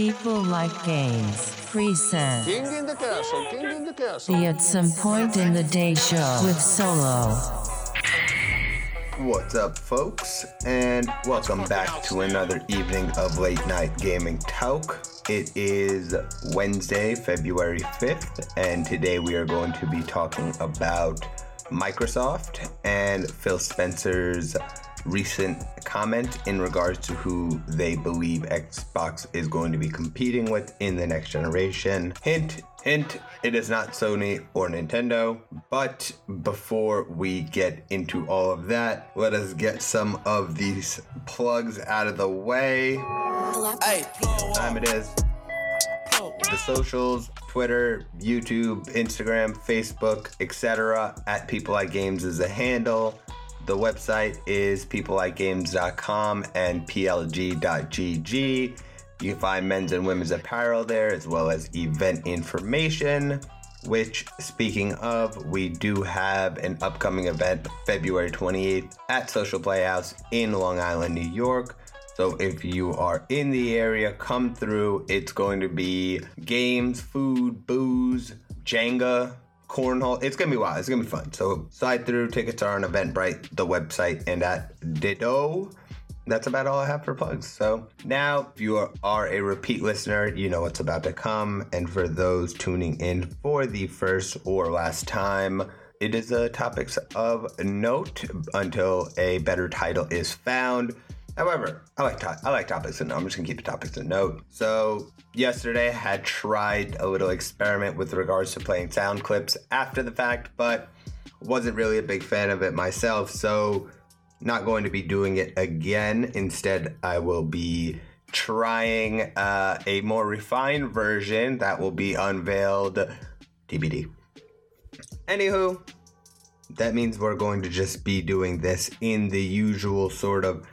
People Like Games present King in the castle, king in the castle. the At Some Point in the Day show with Solo. What's up, folks, and welcome back to another evening of late night gaming talk. It is Wednesday, February 5th, and today we are going to be talking about Microsoft and Phil Spencer's recent comment in regards to who they believe Xbox is going to be competing with in the next generation. Hint, hint, it is not Sony or Nintendo. But before we get into all of that, let us get some of these plugs out of the way. Hey, Time it is. The socials, Twitter, YouTube, Instagram, Facebook, etc. At People Like Games is a handle. The website is peoplelikegames.com and plg.gg. You can find men's and women's apparel there as well as event information. Which, speaking of, we do have an upcoming event February 28th at Social Playhouse in Long Island, New York. So if you are in the area, come through. It's going to be games, food, booze, Jenga, cornhole. It's gonna be wild. It's gonna be fun. So slide through. Tickets are on Eventbrite, the website, and at Ditto. That's about all I have for plugs. So now, if you are, are a repeat listener, you know what's about to come. And for those tuning in for the first or last time, it is a topics of note until a better title is found. However, I like to- I like topics and. I'm just gonna keep the topics and note. So yesterday I had tried a little experiment with regards to playing sound clips after the fact, but wasn't really a big fan of it myself. So not going to be doing it again. Instead, I will be trying uh, a more refined version that will be unveiled TBD. Anywho, that means we're going to just be doing this in the usual sort of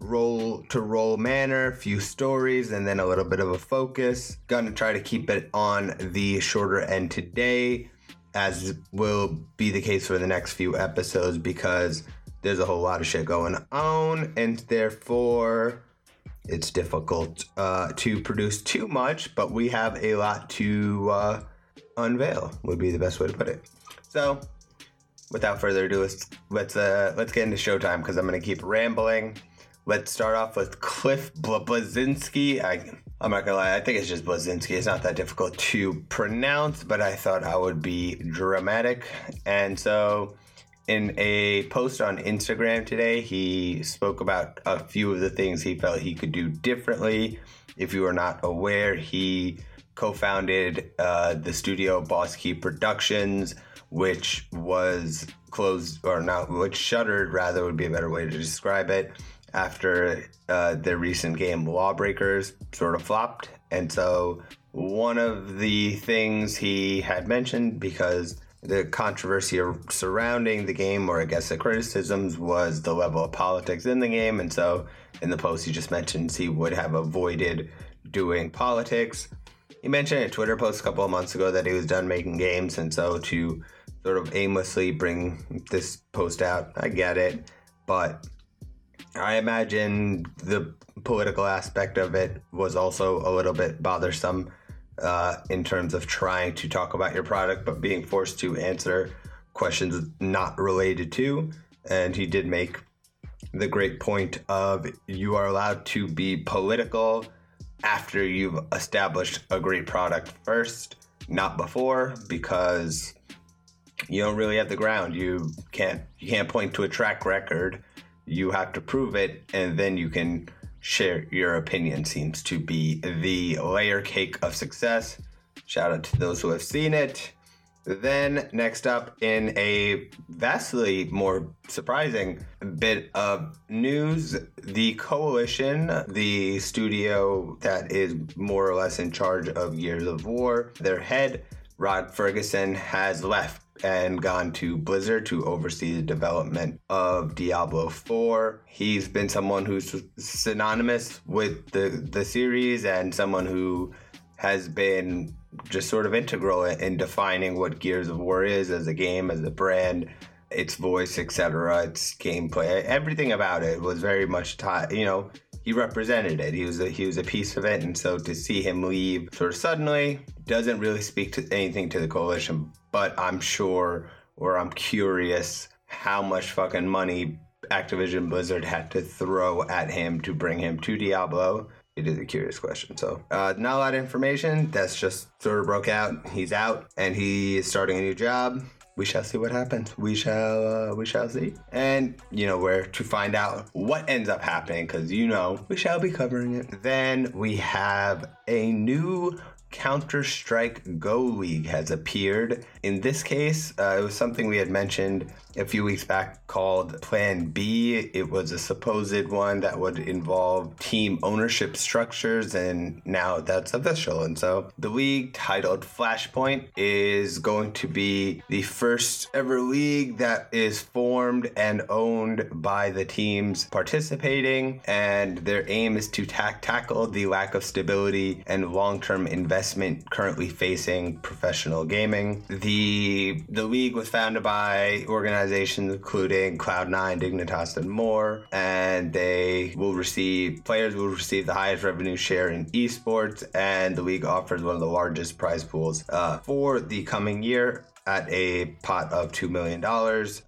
roll to roll manner, a few stories, and then a little bit of a focus. Gonna try to keep it on the shorter end today, as will be the case for the next few episodes, because there's a whole lot of shit going on, and therefore it's difficult uh, to produce too much, but we have a lot to uh, unveil, would be the best way to put it. So, without further ado, let's let's uh, let's get into showtime because I'm gonna keep rambling. Let's start off with Cliff Bleszinski. I'm not gonna lie, I think it's just Bleszinski. It's not that difficult to pronounce, but I thought I would be dramatic, and so in a post on Instagram today, he spoke about a few of the things he felt he could do differently. If you are not aware, he co-founded uh, the studio Boss Key Productions, which was closed or not, which shuttered rather would be a better way to describe it after uh, their recent game Lawbreakers sort of flopped. And so one of the things he had mentioned because the controversy surrounding the game, or I guess the criticisms, was the level of politics in the game. And so in the post, he just mentions he would have avoided doing politics. He mentioned in a Twitter post a couple of months ago that he was done making games. And so to sort of aimlessly bring this post out, I get it. But I imagine the political aspect of it was also a little bit bothersome uh, in terms of trying to talk about your product, but being forced to answer questions not related to. And he did make the great point of you are allowed to be political after you've established a great product first, not before, because you don't really have the ground. You can't you can't point to a track record. You have to prove it, and then you can share your opinion. Seems to be the layer cake of success. Shout out to those who have seen it. Then, next up, in a vastly more surprising bit of news, the Coalition, the studio that is more or less in charge of Gears of War, their head, Rod Fergusson, has left and gone to Blizzard to oversee the development of Diablo 4. He's been someone who's synonymous with the, the series and someone who has been just sort of integral in defining what Gears of War is as a game, as a brand, its voice, etc., its gameplay, everything about it was very much tied. You know, he represented it. He was a, he was a piece of it, and so to see him leave sort of suddenly doesn't really speak to anything to the coalition. But I'm sure, or I'm curious, how much fucking money Activision Blizzard had to throw at him to bring him to Diablo. It is a curious question. So, uh, not a lot of information. That's just sort of broke out. He's out and he is starting a new job. We shall see what happens. We shall, uh, we shall see. And you know where to find out what ends up happening because you know we shall be covering it. Then we have a new Counter Strike Go League has appeared. In this case, uh, it was something we had mentioned a few weeks back called Plan B. It was a supposed one that would involve team ownership structures, and now that's official. And so the league titled Flashpoint is going to be the first ever league that is formed and owned by the teams participating, and their aim is to ta- tackle the lack of stability and long term investment currently facing professional gaming. The, the league was founded by organizations including Cloud9, Dignitas, and more. And they will receive, players will receive the highest revenue share in esports, and the league offers one of the largest prize pools uh, for the coming year at a pot of $2 million.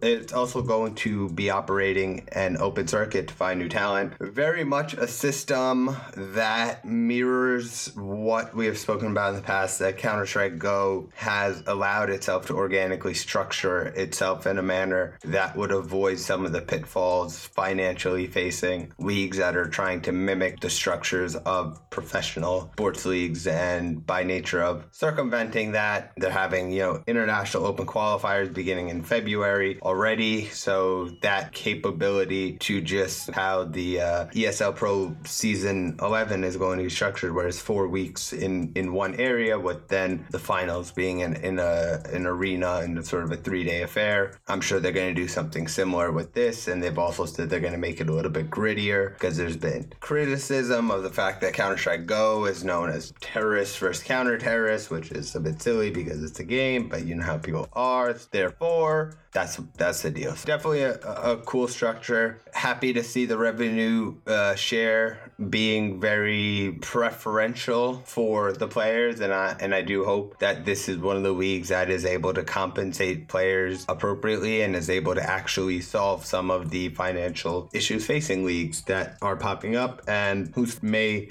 It's also going to be operating an open circuit to find new talent. Very much a system that mirrors what we have spoken about in the past that Counter Strike Go has allowed itself to organically structure itself in a manner that would avoid some of the pitfalls financially facing leagues that are trying to mimic the structures of professional sports leagues. And by nature of circumventing that, they're having, you know, international Open qualifiers beginning in February already. So that capability to just how the uh, ESL Pro season 11 is going to be structured, where it's four weeks in, in one area, with then the finals being in, in a an arena and sort of a three day affair. I'm sure they're going to do something similar with this, and they've also said they're going to make it a little bit grittier because there's been criticism of the fact that Counter Strike Go is known as terrorist versus counter terrorist, which is a bit silly because it's a game, but you know how how people are. Therefore, that's that's the deal. So definitely a, a cool structure. Happy to see the revenue uh, share being very preferential for the players, and I and I do hope that this is one of the leagues that is able to compensate players appropriately and is able to actually solve some of the financial issues facing leagues that are popping up and who may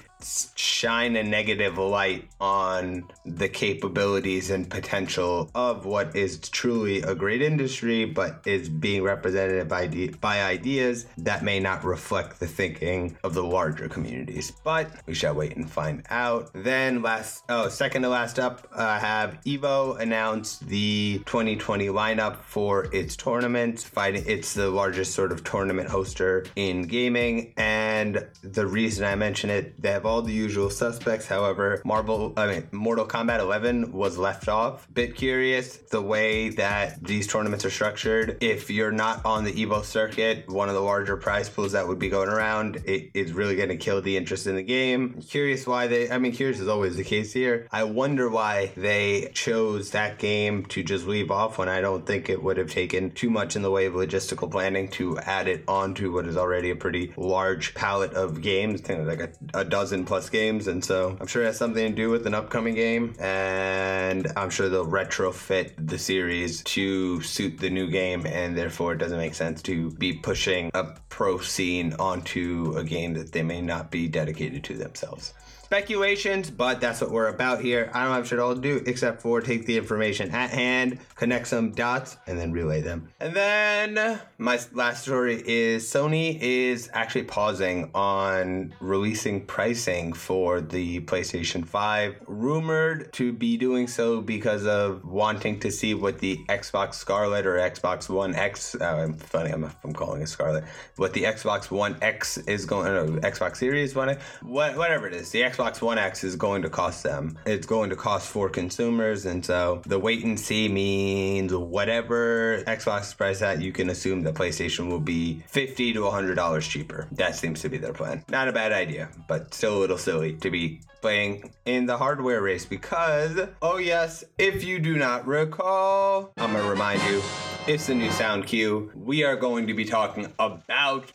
shine a negative light on the capabilities and potential of what is truly a great industry, but is being represented by, by ideas that may not reflect the thinking of the larger communities. But we shall wait and find out. Then, last, oh, second to last up, I uh, have Evo announced the 2020 lineup for its tournament. Fighting, it's the largest sort of tournament hoster in gaming, and the reason I mention it, they have all all the usual suspects. However, Marvel, I mean, Mortal Kombat 11 was left off. Bit curious the way that these tournaments are structured. If you're not on the Evo circuit, one of the larger prize pools that would be going around, it is really going to kill the interest in the game. Curious why they, I mean, curious is always the case here. I wonder why they chose that game to just leave off when I don't think it would have taken too much in the way of logistical planning to add it onto what is already a pretty large palette of games, like a, a dozen plus games, and so I'm sure it has something to do with an upcoming game. And I'm sure they'll retrofit the series to suit the new game, and therefore it doesn't make sense to be pushing a pro scene onto a game that they may not be dedicated to themselves speculations, but that's what we're about here. I don't have shit all to do except for take the information at hand, connect some dots, and then relay them. And then my last story is Sony is actually pausing on releasing pricing for the PlayStation 5, rumored to be doing so because of wanting to see what the Xbox Scarlett or Xbox One X, uh, I'm funny, I'm, I'm calling it Scarlett, what the Xbox One X is going, no, Xbox Series One, what, whatever it is, the Xbox Xbox One X is going to cost them. It's going to cost for consumers, and so the wait and see means whatever Xbox is priced at, you can assume that PlayStation will be fifty to hundred dollars cheaper. That seems to be their plan. Not a bad idea, but still a little silly to be playing in the hardware race because, oh yes, if you do not recall, I'm gonna remind you, it's the new sound cue. We are going to be talking about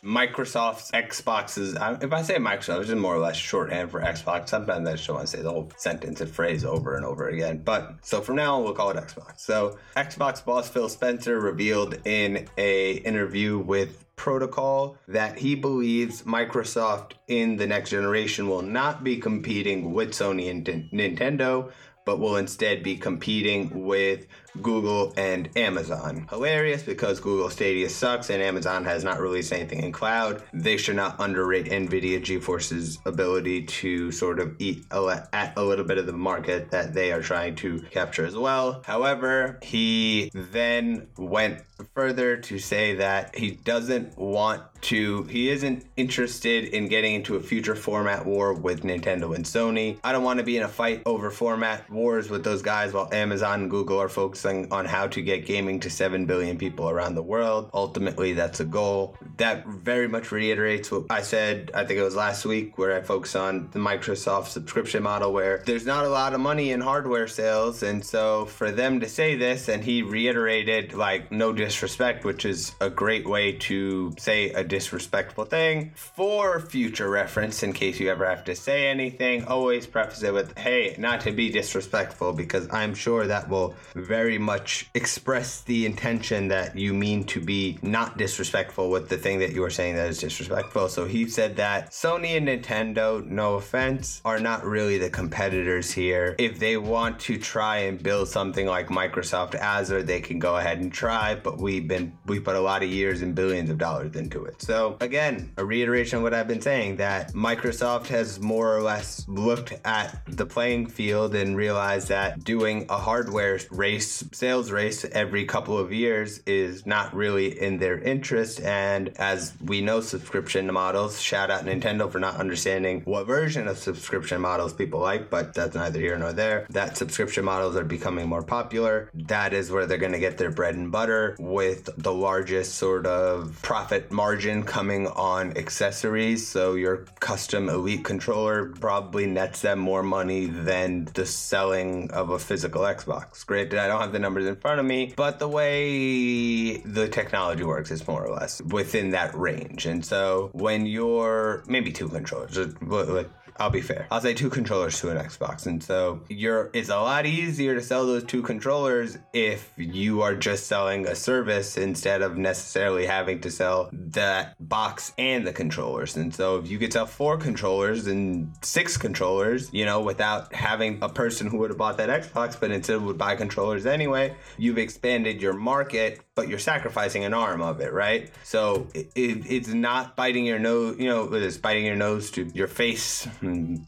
Microsoft's Xboxes. If I say Microsoft, it's just more or less shorthand for Xbox. Sometimes I just don't want to say the whole sentence and phrase over and over again. But so from now we'll call it Xbox. So Xbox boss Phil Spencer revealed in a interview with protocol that he believes Microsoft in the next generation will not be competing with Sony and Nintendo, but will instead be competing with Google and Amazon. Hilarious because Google Stadia sucks and Amazon has not released anything in cloud. They should not underrate Nvidia GeForce's ability to sort of eat at a little bit of the market that they are trying to capture as well. However, he then went further to say that he doesn't want to he isn't interested in getting into a future format war with Nintendo and Sony. I don't want to be in a fight over format wars with those guys while Amazon and Google are focusing on how to get gaming to 7 billion people around the world. Ultimately, that's a goal. That very much reiterates what I said, I think it was last week, where I focused on the Microsoft subscription model, where there's not a lot of money in hardware sales. And so for them to say this, and he reiterated, like, no disrespect, which is a great way to say a disrespectful thing for future reference in case you ever have to say anything. Always preface it with, hey, not to be disrespectful, because I'm sure that will very much express the intention that you mean to be not disrespectful with the thing that you are saying that is disrespectful. So he said that Sony and Nintendo, no offense, are not really the competitors here. If they want to try and build something like Microsoft Azure, they can go ahead and try, but we've been we put a lot of years and billions of dollars into it. So again, a reiteration of what I've been saying that Microsoft has more or less looked at the playing field and realized that doing a hardware race sales race every couple of years is not really in their interest. And as we know, subscription models, shout out Nintendo for not understanding what version of subscription models people like, but that's neither here nor there. That subscription models are becoming more popular. That is where they're going to get their bread and butter with the largest sort of profit margin coming on accessories. So your custom elite controller probably nets them more money than the selling of a physical Xbox. Granted, I don't have the numbers in front of me, but the way the technology works is more or less within that range. And so when you're maybe two controllers, uh, I'll be fair. I'll say two controllers to an Xbox. And so you're it's a lot easier to sell those two controllers if you are just selling a service instead of necessarily having to sell the box and the controllers. And so if you could sell four controllers and six controllers, you know, without having a person who would have bought that Xbox but instead would buy controllers anyway, you've expanded your market but you're sacrificing an arm of it, right? So it, it, it's not biting your nose, you know, it's biting your nose to your face,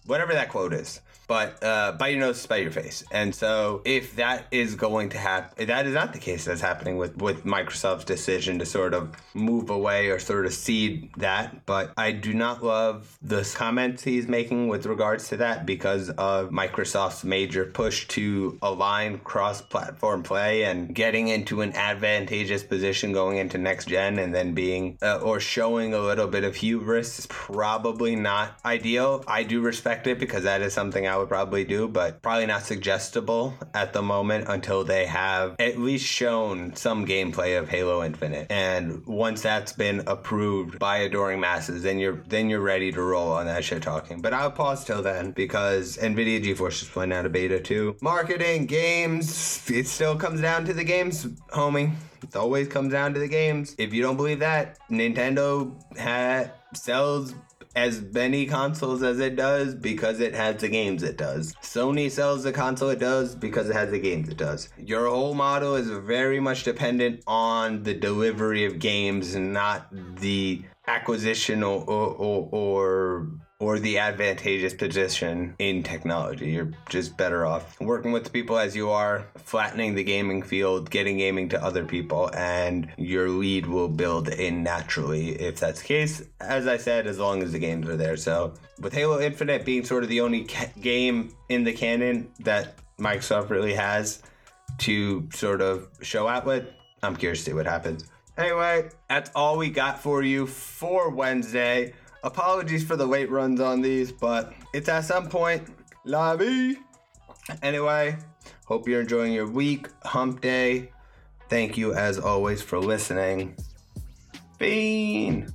whatever that quote is but uh, bite your nose, spite your face. And so, if that is going to happen, that is not the case that's happening with with Microsoft's decision to sort of move away or sort of cede that. But I do not love the comments he's making with regards to that because of Microsoft's major push to align cross-platform play and getting into an advantageous position going into next gen, and then being uh, or showing a little bit of hubris is probably not ideal. I do respect it because that is something I would probably do, but probably not suggestible at the moment until they have at least shown some gameplay of Halo Infinite. And once that's been approved by adoring masses, then you're then you're ready to roll on that shit talking. But I'll pause till then because Nvidia GeForce is playing out a beta too. Marketing, games, it still comes down to the games, homie. It always comes down to the games. If you don't believe that, Nintendo ha- sells as many consoles as it does because it has the games it does. Sony sells the console it does because it has the games it does. Your whole model is very much dependent on the delivery of games, not the acquisition or, or, or, or or the advantageous position in technology. You're just better off working with people as you are, flattening the gaming field, getting gaming to other people, and your lead will build in naturally if that's the case. As I said, as long as the games are there. So, with Halo Infinite being sort of the only ca- game in the canon that Microsoft really has to sort of show out with, I'm curious to see what happens. Anyway, that's all we got for you for Wednesday. Apologies for the late runs on these, but it's at some point. La vie. Anyway, hope you're enjoying your week, hump day. Thank you as always for listening. Fiend.